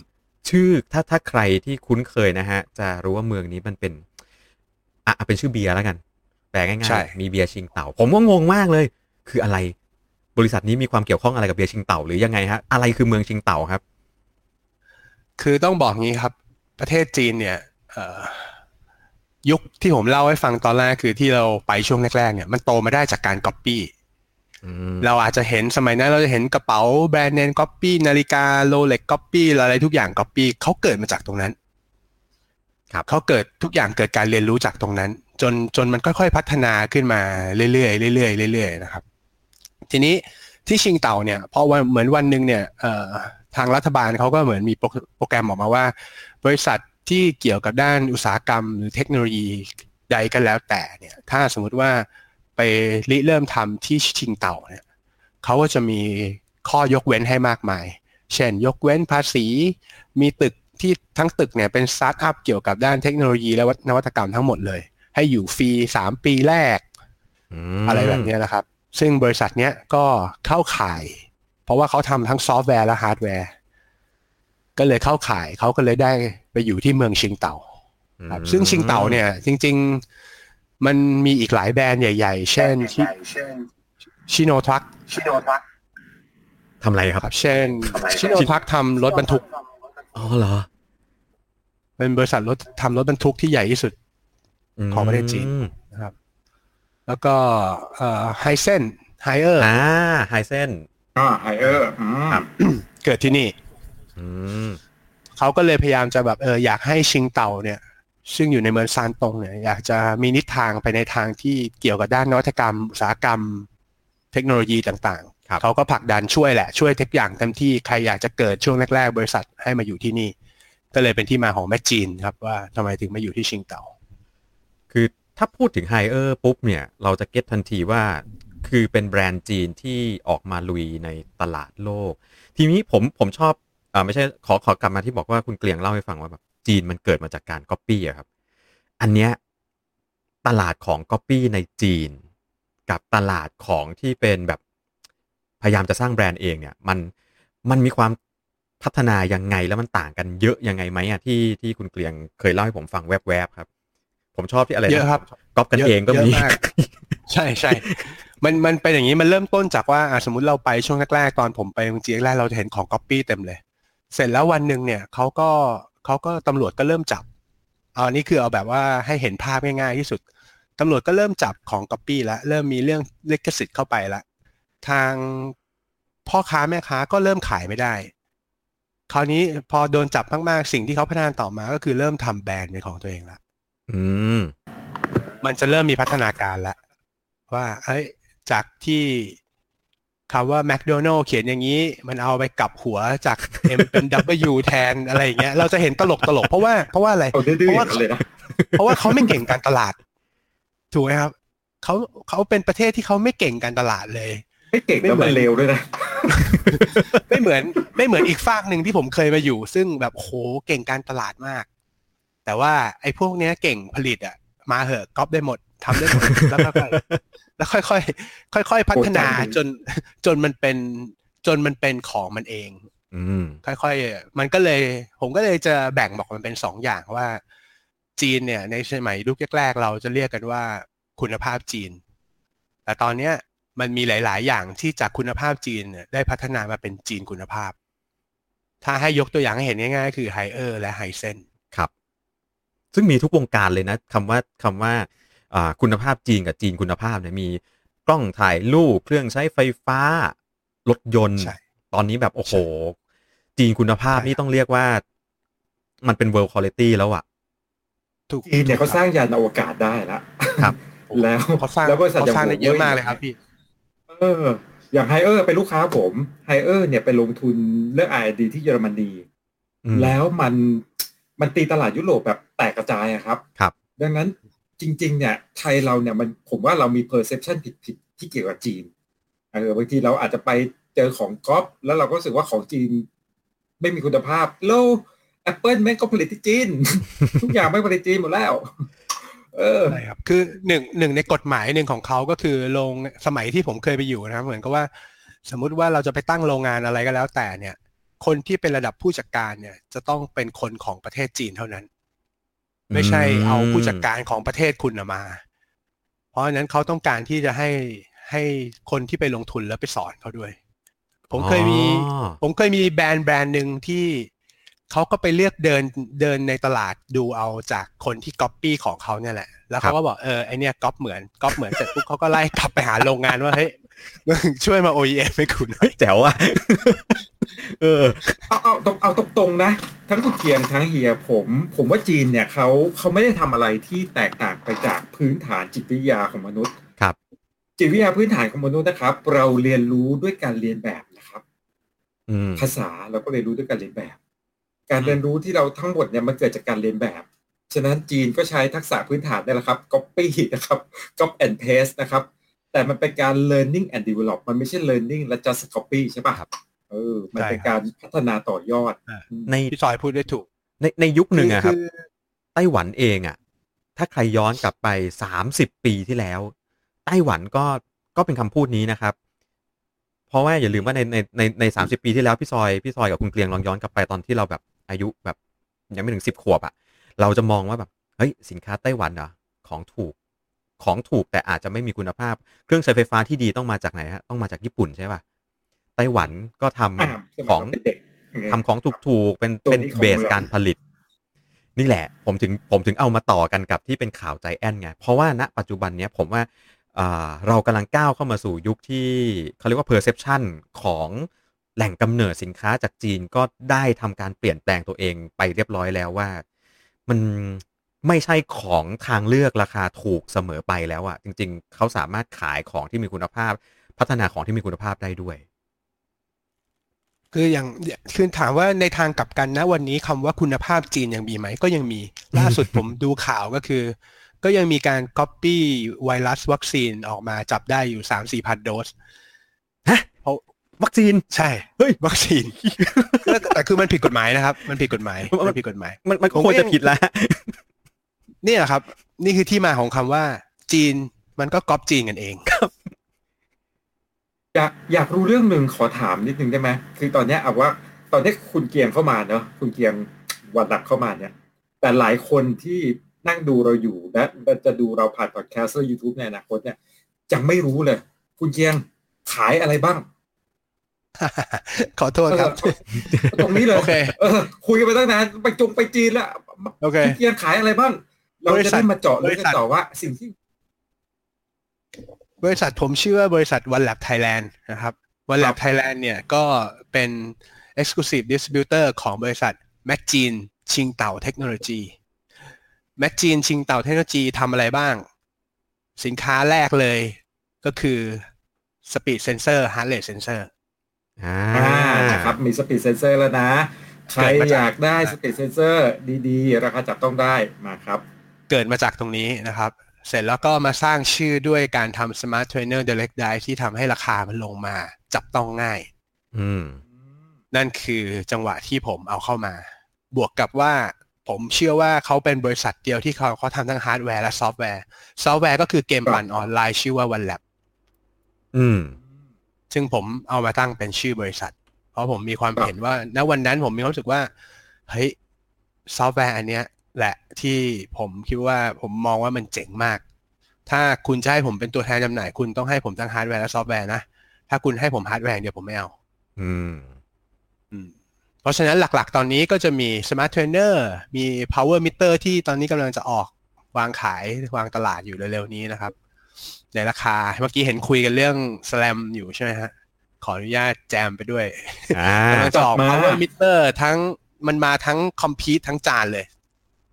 ชื่อถ้าถ้าใครที่คุ้นเคยนะฮะ จะรู้ว่าเมืองนี้มันเป็นอะอะเป็นชื่อเบียร์แล้วกันแปลง่ายใช่ๆมีเบียร์ชิงเต่า ผมก็งงมากเลย คืออะไร บริษัทนี้มีความเกี่ยวข้องอะไรกับเบียร์ชิงเต่าหรือยังไงฮะ อะไรคือเมืองชิงเต่าครับ คือต้องบอกงี้ครับ ประเทศจีนเนี่ยเอ่อยุคที่ผมเล่าให้ฟังตอนแรกคือที่เราไปช่วงแรกๆเนี่ยมันโตมาได้จากการก๊อปปี้อืมเราอาจจะเห็นสมัยนั้นเราจะเห็นกระเป๋าแบรนด์เนมก๊อปปี้นาฬิกา Rolex ก๊อปปี้อะไรทุกอย่างก๊อปปี้เขาเกิดมาจากตรงนั้น ครับเขาเกิดทุกอย่างเกิดการเรียนรู้จากตรงนั้น จนจนมันค่อยๆพัฒนาขึ้นมาเรื่อยๆเรื่อยๆเรื่อยๆนะครับ ทีนี้ที่ชิงเต่าเนี่ยพอวันเหมือนวันหนึ่งเนี่ยเอ่อทางรัฐบาลเขาก็เหมือนมีโปรโปรแกรมออกมาว่า บริษัทที่เกี่ยวกับด้านอุตสาหกรรม หรือเทคโนโลยีใดก็แล้วแต่เนี่ยถ้าสมมุติว่าไปริเริ่มทำที่ชิงเต่าเนี่ยเขาก็จะมีข้อยกเว้นให้มากมาย เช่น ยกเว้นภาษี มีตึกที่ทั้งตึกเนี่ยเป็นสตาร์ทอัพเกี่ยวกับด้านเทคโนโลยีและนวัตกรรมทั้งหมดเลย ให้อยู่ฟรีสามปีแรกอะไรแบบเนี้ยนะครับ ซึ่งบริษัทเนี้ยก็เข้าข่าย เพราะว่าเขาทำทั้งซอฟต์แวร์และฮาร์ดแวร์ ก็เลยเข้าข่ายเขาก็เลยได้ไปอยู่ที่เมืองชิงเต่าครับซึ่งชิงเต่าเนี่ย จริง ๆ มันมีอีกหลายแบรนด์ใหญ่ ๆ เช่นSinotruk ทำอะไรครับครับ เช่น Sinotruk ทำรถบรรทุก อ๋อเหรอ เป็นบริษัทรถทำรถบรรทุกที่ใหญ่ที่สุดของประเทศจีนนะครับ แล้วก็ Hisense Haier อ่า Hisense อ่า Haier อืมครับเกิดที่นี่อืมเขาก็เลยพยายามจะแบบเอออยากให้ชิงเต่าเนี่ย ซึ่งอยู่ในเมืองซานตงเนี่ย อยากจะมีทิศทางไปในทางที่เกี่ยวกับด้านนวัตกรรม อุตสาหกรรม เทคโนโลยีต่างครับๆเขาก็ผลักดันช่วยแหละ ช่วยทุกอย่างเต็มที่ใครอยากจะเกิดช่วงแรกๆ บริษัทให้มาอยู่ที่นี่ ก็เลยเป็นที่มาของแม่จีนครับว่าทำไมถึงมาอยู่ที่ชิงเต่าคือ ถ้าพูดถึงไฮเออร์ปุ๊บเนี่ย เราจะเก็ตทันทีว่าคือเป็นแบรนด์จีนที่ออกมาลุยในตลาดโลก ทีนี้ผมผมชอบอ่าไม่ใช่ขอขอกลับมาที่บอกว่าคุณเกลียงเล่าให้ฟังว่าแบบจีนมันเกิดมาจากการก๊อปปี้อะครับ อันเนี้ยตลาดของก๊อปปี้ในจีน กับตลาดของที่เป็นแบบพยายามจะสร้างแบรนด์เองเนี่ย มันมันมีความพัฒนายังไงแล้วมันต่างกันเยอะยังไงไหมอะที่ที่คุณเกลียงเคยเล่าให้ผมฟังแวบๆครับ ผมชอบที่อะไรนเยอะครับก๊อปกันเยอะเองก็มีเยอะมากใช่ใช่มันมันเป็นอย่างนี้มันเริ่มต้นจากว่าอะสมมติเราไปช่วงแรกๆตอนผมไปเมืองจีนแรกๆเราจะเห็นของก๊อปปี้เต็มเลย เสร็จแล้ววันหนึ่งเนี่ยเขาก็เขาก็ตำรวจก็เริ่มจับเอาอันนี้คือเอาแบบว่าให้เห็นภาพง่ายๆที่สุดตำรวจก็เริ่มจับของก๊อปปี้แล้วเริ่มมีเรื่องลิขสิทธิ์เข้าไปละทางพ่อค้าแม่ค้าก็เริ่มขายไม่ได้ คราวนี้พอโดนจับมากๆสิ่งที่เขาพัฒนาต่อมาก็คือเริ่มทำแบรนด์เป็นของตัวเองละ อืมมันจะเริ่มมีพัฒนาการแล้วว่า เอ้ย จากที่คำว่า McDonald เขียนอย่างนี้ มันเอาไปกลับหัวจาก M เป็น W แทนอะไรอย่างเงี้ย เราจะเห็นตลกตลกเพราะว่าเพราะว่าอะไรเอาดื้อๆเพราะว่ากันเลยนะเพราะว่าเขาไม่เก่งการตลาด ถูกไหมครับเขาเขาเป็นประเทศที่เขาไม่เก่งการตลาดเลย ไม่เก่งแล้วมันเร็วด้วยนะไม่เหมือนไม่เหมือนอีกฝากหนึ่งที่ผมเคยมาอยู่ ซึ่งแบบโหเก่งการตลาดมาก แต่ว่าไอ้พวกเนี้ยเก่งผลิตอะมาเหอะก๊อปได้หมดทำได้หมดแล้วค่อยๆแล้วค่อยๆค่อย ๆ พัฒนาโอ้ใจดีจนจนมันเป็นจนมันเป็นของมันเอง อืมค่อยๆมันก็เลย ผมก็เลยจะแบ่งบอกมันเป็นสองอย่างว่า จีนเนี่ย ในสมัยยุคแรกๆเราจะเรียกกันว่าคุณภาพจีน แต่ตอนเนี้ยมันมีหลาย ๆ อย่างที่จากคุณภาพจีนเนี่ยได้พัฒนามาเป็นจีนคุณภาพ ถ้าให้ยกตัวอย่างให้เห็นง่ายๆ คือไฮเออร์และไฮเซนครับ ซึ่งมีทุกวงการเลยนะคำว่าคำว่าอ่าคุณภาพจีนกับจีนคุณภาพเนี่ยมีกล้องถ่ายรูปเครื่องใช้ไฟฟ้ารถยนต์ใช่ตอนนี้แบบโอ้โห จีนคุณภาพใช่นี่ต้องเรียกว่า มันเป็น world quality แล้วอะถูกจีนเนี่ยเขาสร้างยานอวกาศได้ละครับ แล้วเขาสร้างแล้วบริษัทเขาสร้างย่ได้เยอะมากเลยครับพี่เออ อย่างไฮเออร์เป็นลูกค้าผมไฮเออร์เนี่ยไปลงทุนเรื่อง R&D ที่เยอรมนีอืมแล้วมัน มันตีตลาดยุโรปแบบแตกกระจายอะครับครับ ดังนั้นจริง ๆ เนี่ยไทยเราเนี่ยมันผมว่าเรามี perception ผิดๆที่เกี่ยวกับจีนเออบางทีเราอาจจะไปเจอของก๊อปแล้วเราก็รู้สึกว่าของจีน ไม่มีคุณภาพแล้วแอปเปิแม่งก็ผลิตที่จีน ทุกอย่างแม่งผลิตจีนหมดแล้ว เออใช่ครับ คือหนึ่งหนึ่งในกฎหมายหนึ่งของเขาก็คือโรงสมัยที่ผมเคยไปอยู่นะครับ เหมือนกับว่า สมมุติว่าเราจะไปตั้งโรงงานอะไรก็แล้วแต่เนี่ย คนที่เป็นระดับผู้จัดการเนี่ย จะต้องเป็นคนของประเทศจีนเท่านั้น ไม่ใช่เอาผู้จัดการของประเทศคุณน่ะมา เพราะฉะนั้นเขาต้องการที่จะให้ให้คนที่ไปลงทุนแล้วไปสอนเขาด้วย ผมเคยมีอ๋อผมเคยมีแบรนด์แบรนด์หนึ่งที่เขาก็ไปเลือกเดินเดินในตลาดดูเอาจากคนที่ก๊อปปี้ของเขาเนี่ยแหละ แล้วเขาก็บอกเออไอเนี่ยก๊อปเหมือนก๊อปเหมือนเสร็จปุ๊บเขาก็ไล่กลับไปหาโรงงานว่าเฮ้ยมึงช่วยมา OEM ให้คุณหน่อยเฮ้ยแจ๋วอะ เออเอาเอาตรงเอาตรงๆนะ ทั้งคุณเกียงทั้งเฮียผม ผมว่าจีนเนี่ยเขาเขาไม่ได้ทำอะไรที่แตกต่างไปจากพื้นฐานจิตวิทยาของมนุษย์ครับ จิตวิทยาพื้นฐานของมนุษย์นะครับ เราเรียนรู้ด้วยการเรียนแบบนะครับอืมภาษาเราก็เรียนรู้ด้วยการเรียนแบบ การเรียนรู้ที่เราทั้งหมดเนี่ยมันเกิดจากการเรียนแบบ ฉะนั้นจีนก็ใช้ทักษะพื้นฐานนี่แหละครับ copy นะครับ copy and paste นะครับ แต่มันเป็นการ learning and develop มันไม่ใช่ learning และ just copy ใช่ป่ะครับ เออมันเป็นการพัฒนาต่อยอดอ่าอืมในพี่ซอยพูดได้ถูก ในในยุคหนึ่งอะครับคือไต้หวันเองอะถ้าใครย้อนกลับไปสามสิบปีที่แล้ว ไต้หวันก็ก็เป็นคำพูดนี้นะครับ เพราะว่าอย่าลืมว่าในในในในสามสิบปีที่แล้วพี่ซอยพี่ซอยกับคุณเกลียงลองย้อนกลับไปตอนที่เราแบบอายุแบบยังไม่ถึงสิบขวบอะเราจะมองว่าแบบเฮ้ยสินค้าไต้หวันเหรอของถูกของถูกแต่อาจจะไม่มีคุณภาพ เครื่องใช้ไฟฟ้าที่ดีต้องมาจากไหนฮะต้องมาจากญี่ปุ่นใช่ป่ะไต้หวันก็ทำอ่าสมัยของเราเป็นเด็กทำของถูกๆเป็นตัวเป็นนี้ของเบสเมืองการผลิต นี่แหละ ผมถึงผมถึงเอามาต่อกันกับที่เป็นข่าวใจแอนไง เพราะว่าณปัจจุบันเนี้ยผมว่าอ่าเรากำลังก้าวเข้ามาสู่ยุคที่เขาเรียกว่า perception ของแหล่งกำเนิดสินค้าจากจีนก็ได้ทำการเปลี่ยนแปลงตัวเองไปเรียบร้อยแล้วว่า มันไม่ใช่ของทางเลือกราคาถูกเสมอไปแล้วอะจริง ๆ เขาสามารถขายของที่มีคุณภาพ พัฒนาของที่มีคุณภาพได้ด้วย คืออย่างคือถามว่าในทางกลับกันนะวันนี้คำว่าคุณภาพจีนยังมีไหมก็ยังมี ล่าสุดผมดูข่าวก็คือ ก็ยังมีการ copy ไวรัสวัคซีนออกมาจับได้อยู่สามสี่พันโดสฮะเพราะวัคซีนใช่เฮ้ยวัคซีนแต่คือมันผิดกฎหมายนะครับ มันผิดกฎหมายมันผิดกฎหมาย มันมันผมควรก็ยัจะงผิดแล้วเนี่ยครับ นี่คือที่มาของคำว่าจีนมันก็ก๊อปจีนกันเอง อยากอยากรู้เรื่องหนึ่งขอถามนิดนึงได้ไหมคือตอนเนี้ยเอาว่า ตอนนี้คุณเกียงเข้ามาเนอะคุณเกียงวันหลักเข้ามาเนี่ย แต่หลายคนที่นั่งดูเราอยู่และจะดูเราผ่านพอดแคสต์หรือยูทูบในอนาคตเนี่ยยังไม่รู้เลย คุณเกียงขายอะไรบ้าง ขอโทษครับเออตรงนี้เลยโอเคเออคุยกันไปตั้งนานไปจงไปจีนแล้วโอเคคุณเกียงขายอะไรบ้าง เราบริจะษัทได้มาเจาะลึกบริกัษันทต่อว่าสิ่งที่ บริษัทผมชื่อว่าบริษัท One Lab Thailand นะครับ One ครั Lab บ Thailand เนี่ยก็เป็น Exclusive Distributor ของบริษัท m a g จีนชิงเต่าเทคโนโลยี m a g จีนชิงเต่าเทคโนโลยีทำอะไรบ้าง สินค้าแรกเลยก็คือ Speed Sensor Heart Rate Sensor อ่าอ่านะครับมี speed sensor แล้วนะ ใครเกิดมาจากอยากได้ speed sensor ดีๆ ราคาจับต้องได้มาครับ เกิดมาจากตรงนี้นะครับ เสร็จแล้วก็มาสร้างชื่อด้วยการทำ Smart Trainer Direct Drive ที่ทำให้ราคามันลงมาจับต้องง่าย อืม นั่นคือจังหวะที่ผมเอาเข้ามา บวกกับว่าผมเชื่อว่าเขาเป็นบริษัทเดียวที่เขาเขาทำทั้งฮาร์ดแวร์และซอฟต์แวร์ ซอฟต์แวร์ก็คือเกมปั่นออนไลน์ชื่อว่า Onelap อืม ซึ่งผมเอามาตั้งเป็นชื่อบริษัท เพราะผมมีความครับเห็นว่า ณวันนั้นผมมีความรู้สึกว่า เฮ้ยซอฟต์แวร์อันเนี้ย แหละที่ผมคิดว่าผมมองว่ามันเจ๋งมาก ถ้าคุณจะให้ผมเป็นตัวแทนจำหน่าย คุณต้องให้ผมทั้งฮาร์ดแวร์และซอฟต์แวร์นะ ถ้าคุณให้ผมฮาร์ดแวร์อย่างเดียวผมไม่เอา อืม อืม เพราะฉะนั้นหลักๆ ตอนนี้ก็จะมี Smart Trainer มี Power Meter ที่ตอนนี้กำลังจะออกวางขายวางตลาดอยู่เร็วๆนี้นะครับ ในราคาเมื่อกี้เห็นคุยกันเรื่อง SRAM อยู่ใช่ไหมฮะ ขออนุญาตแจมไปด้วยอ่ากำลังจะออกจัดมา Power Meter ทั้งมันมาทั้ง complete ทั้งจานเลย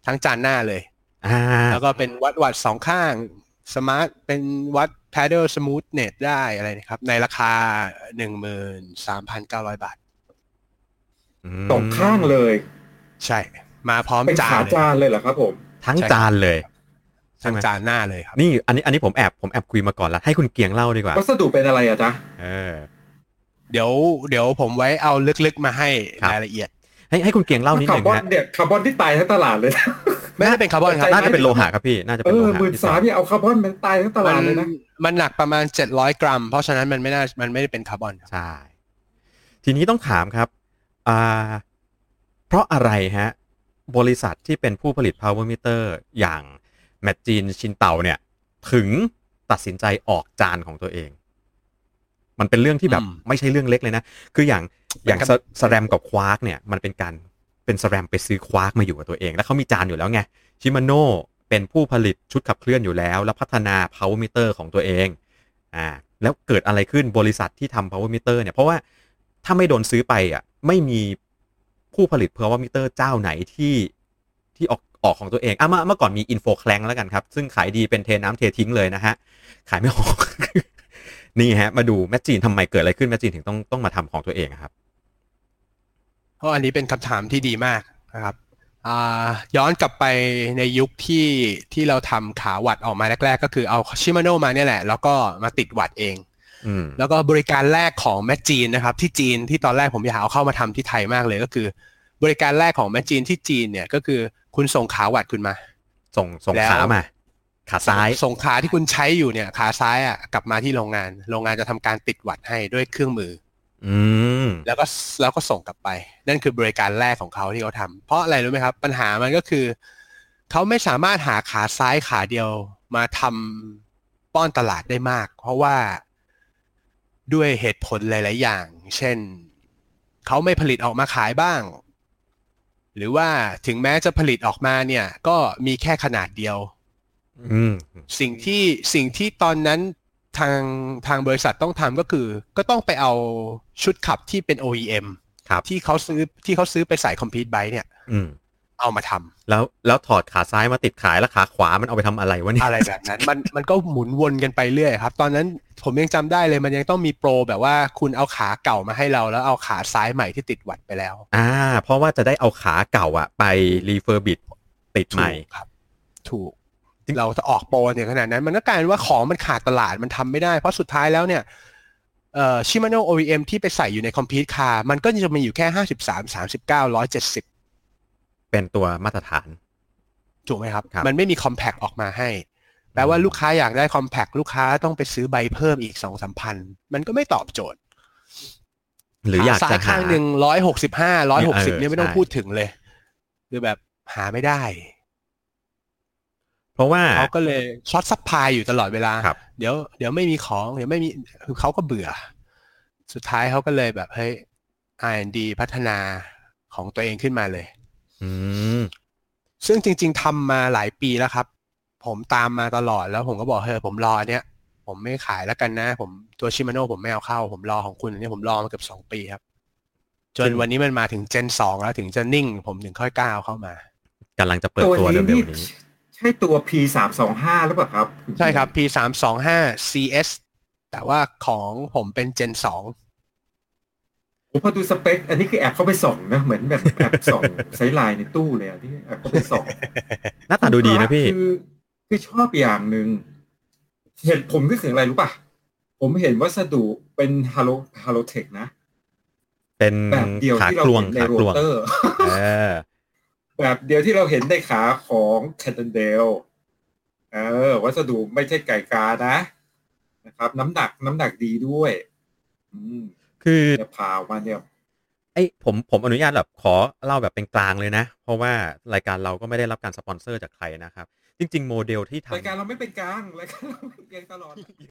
ทั้งจานหน้าเลยอ่าแล้วก็เป็นวัดวัดสองข้างสมาร์ทเป็นวัด paddle smoothness ได้อะไรนะครับ ในราคาหนึ่งหมื่นสามพันเก้าร้อยบาทสองข้างเลย ใช่ มาพร้อมเป็นจาขานเลยจานเลยเหรอครับผม ทั้งจานเลยใช่ทั้งไหมจานหน้าเลยครับ นี่อันนี้อันนี้ผมแอบผมแอบคุยมาก่อนแล้วให้คุณเกียงเล่าดีกว่าวัสดุเป็นอะไรอะจ๊ะเออเดี๋ยว เดี๋ยวผมไว้เอาลึกๆมาให้ครับรายละเอียด ให้ให้คุณเกียงเล่านิดคานึร์งบอนฮะเนี่ยคาร์บอนที่ตายทั้งตลาดเลยนะไม่ได้เป็นคาร์บอนครับน่าจะเป็นโลหะครับพี่น่าจะเอเป็นโลอหะหมื่นสามเนี่ยเอาคาร์บอนมันตายทั้งตมัลาดเลยนะมันหนักประมาณเจ็ดร้อยกรัม เพราะฉะนั้นมันไม่น่ามันไม่ได้เป็นคาร์บอนครับใช่ทีนี้ต้องถามครับอ่าเพราะอะไรฮะ บริษัทที่เป็นผู้ผลิต power meter อย่างแม g จีนชินเต่าเนี่ย ถึงตัดสินใจออกจานของตัวเอง มันเป็นเรื่องที่แบบอืมไม่ใช่เรื่องเล็กเลยนะ คืออย่าง อย่างSRAM กับ Quarq เนี่ยมันเป็นการเป็น SRAM ไปซื้อ Quarq มาอยู่กับตัวเอง แล้วเขามีจานอยู่แล้วไง Shimano เป็นผู้ผลิตชุดขับเคลื่อนอยู่แล้ว แล้วพัฒนา power meter ของตัวเองอ่าแล้วเกิดอะไรขึ้นบริษัทที่ทำ power meter เนี่ยเพราะว่าถ้าไม่โดนซื้อไปอะไม่มีผู้ผลิต power meter เจ้าไหนที่ที่ออกออกของตัวเองอะเมื่อเมื่อก่อนมี info c l a n k แล้วกันครับ ซึ่งขายดีเป็นเทน้ำเททิ้งเลยนะฮะ ขายไม่ออก นี่ฮะ มาดูแมชจีนทำไมเกิดอะไรขึ้นแมชจีนถึงต้องต้องมาทำของตัวเองครับ เพราะอันนี้เป็นคำถามที่ดีมากนะครับอ่าย้อนกลับไปในยุคที่ที่เราทำขาวัดออกมาแรก ๆ ก็คือเอาชิมาโนมาเนี่ยแหละ แล้วก็มาติดวัดเองอืมแล้วก็บริการแรกของแมชจีนนะครับ ที่จีนที่ตอนแรกผมอยากเอาเข้ามาทำที่ไทยมากเลยก็คือ บริการแรกของแมชจีนที่จีนเนี่ยก็คือคุณส่งขาวัดคุณมา ส่งส่งแล้วขามาขาซ้ายส่งขาที่คุณใช้อยู่เนี่ย ขาซ้ายอะกลับมาที่โรงงาน โรงงานจะทำการติดวัดให้ด้วยเครื่องมือ อืมแล้วก็แล้วก็ส่งกลับไป นั่นคือบริการแรกของเขาที่เขาทำเพราะอะไรรู้ไหมครับ ปัญหามันก็คือ เขาไม่สามารถหาขาซ้ายขาเดียวมาทำป้อนตลาดได้มาก เพราะว่าด้วยเหตุผลหลาย ๆ อย่าง เช่น เขาไม่ผลิตออกมาขายบ้าง หรือว่าถึงแม้จะผลิตออกมาเนี่ย ก็มีแค่ขนาดเดียวอืมสิ่งที่สิ่งที่ตอนนั้น ทางทางบริษัทต้องทำก็คือ ก็ต้องไปเอาชุดขับที่เป็น OEM ครับที่เขาซื้อที่เขาซื้อไปใส่คอมพิวต์ไบเนี่ยอืมเอามาทำแล้วแล้วถอดขาซ้ายมาติดขายแล้วขาขวามันเอาไปทำอะไรวะเนี่ยอะไรแบบนั้น มันมันก็หมุนวนกันไปเรื่อยครับ ตอนนั้นผมยังจำได้เลยมันยังต้องมีโปรแบบว่าคุณเอาขาเก่ามาให้เรา แล้วเอาขาซ้ายใหม่ที่ติดวัตต์ไปแล้ว อ่า เพราะว่าจะได้เอาขาเก่าอะไป refurbish ติดใหม่ถูกครับ ถูก เราจะออกโปรเนี่ยขนาดนั้น มันก็กลายเป็นว่าของมันขาดตลาดมันทำไม่ได้ เพราะสุดท้ายแล้วเนี่ยเอ่อชิมาโน OEM ที่ไปใส่อยู่ใน complete car มันก็จะมีอยู่แค่ห้าสิบสามสามสิบเก้าร้อยเจ็ดสิบเป็นตัวมาตรฐาน ถูกไหมครับครับมันไม่มีคอมแพ t ออกมาให้ แปลว่าลูกค้าอยากได้คอมแพ t ลูกค้าต้องไปซื้อใบเพิ่มอีกสองสามพัน มันก็ไม่ตอบโจทย์ หรืออยากจะหาซ้ายข้างหนึ่งร้อยหกสิบห้าร้อยหกสิบเออเนี่ยไม่ต้องใช่พูดถึงเลย คือแบบหาไม่ได้ เพราะว่าเขาก็เลย short supply อยู่ตลอดเวลาครับเดี๋ยวเดี๋ยวไม่มีของ เดี๋ยวไม่มีคือเขาก็เบื่อ สุดท้ายเขาก็เลยแบบเฮ้ย R&D พัฒนาของตัวเองขึ้นมาเลย อืมซึ่งจริง ๆทำมาหลายปีแล้วครับ ผมตามมาตลอดแล้วผมก็บอกเฮ้ยผมรออันเนี้ยผมไม่ขายแล้วกันนะ ผมตัวชิมาโน่ผมไม่เอาเข้า ผมรอของคุณอันนี้ผมรอมาเกือบสองปีครับ จนซึ่งวันนี้มันมาถึงเจนสองแล้วถึงจะนิ่ง ผมถึงค่อยกล้าเอาเข้ามากำลังจะเปิดตัวตัวนี้เร็นี่วๆนี้ ใช่ตัว P สามสองห้าหรือเปล่าครับ ใช่ครับ P สามสองห้า CS แต่ว่าของผมเป็นเจนสองผมพอดูสเปค อันนี้คือแอบเข้าไปส่องนะ เหมือนแบบแอบส่องไซส์ไลน์ในตู้เลยอะที่แอบเข้าไปส่องหน้าตาดูดีนะพี่ คือคือชอบอย่างหนึ่งเห็นผมนึกถึงอะไรรู้ป่ะ ผมเห็นวัสดุเป็นฮาโลฮาโลเทคนะ เป็นแบบเดียวขาที่เรากลวงเห็นในขาโรกลวงเตอร์เออ แบบเดียวที่เราเห็นในขาของแคทเทนเดลเออ วัสดุไม่ใช่ไก่กานะนะครับ น้ำหนักน้ำหนักดีด้วย อืมคือแต่พาออกมาเนี่ยไอ้ผมผมอนุญาตแบบขอเล่าแบบเป็นกลางเลยนะ เพราะว่ารายการเราก็ไม่ได้รับการสปอนเซอร์จากใครนะครับ จริง ๆ โมเดลที่ทำรายการเราไม่เป็นกลางรายการเราเป็นกลางตลอด